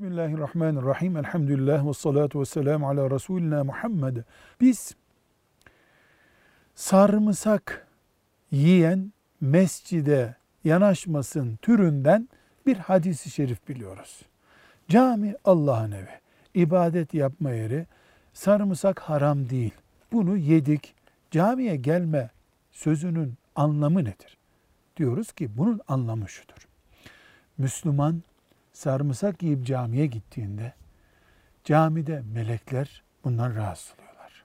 Bismillahirrahmanirrahim. Elhamdülillah ve salatu ve selamu ala Resulina Muhammed. Biz sarımsak yiyen mescide yanaşmasın türünden bir hadisi şerif biliyoruz. Cami Allah'ın evi, ibadet yapma yeri, sarımsak haram değil. Bunu yedik, camiye gelme sözünün anlamı nedir? Diyoruz ki bunun anlamı şudur. Müslüman sarımsak yiyip camiye gittiğinde camide melekler bundan rahatsız oluyorlar.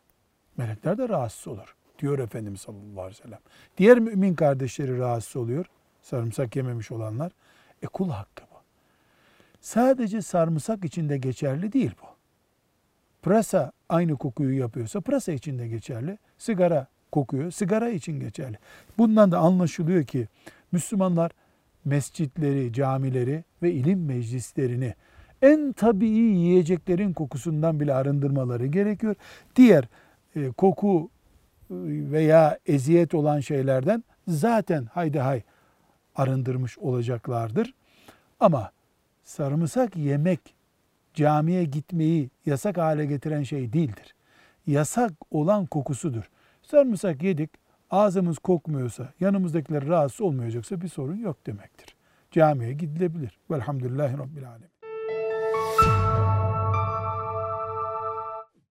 Melekler de rahatsız olur diyor Efendimiz sallallahu aleyhi ve sellem. Diğer mümin kardeşleri rahatsız oluyor. Sarımsak yememiş olanlar. E kul hakkı bu. Sadece sarımsak içinde geçerli değil bu. Pırasa aynı kokuyu yapıyorsa pırasa için de geçerli. Sigara kokuyor, sigara için geçerli. Bundan da anlaşılıyor ki Müslümanlar mescitleri, camileri ve ilim meclislerini en tabii yiyeceklerin kokusundan bile arındırmaları gerekiyor. Diğer e, koku veya eziyet olan şeylerden zaten haydi hay arındırmış olacaklardır. Ama sarımsak yemek camiye gitmeyi yasak hale getiren şey değildir. Yasak olan kokusudur. Sarımsak yedik, ağzımız kokmuyorsa, yanımızdakiler rahatsız olmayacaksa bir sorun yok demektir. Camiye gidilebilir. Velhamdülillahi Rabbil Alemin.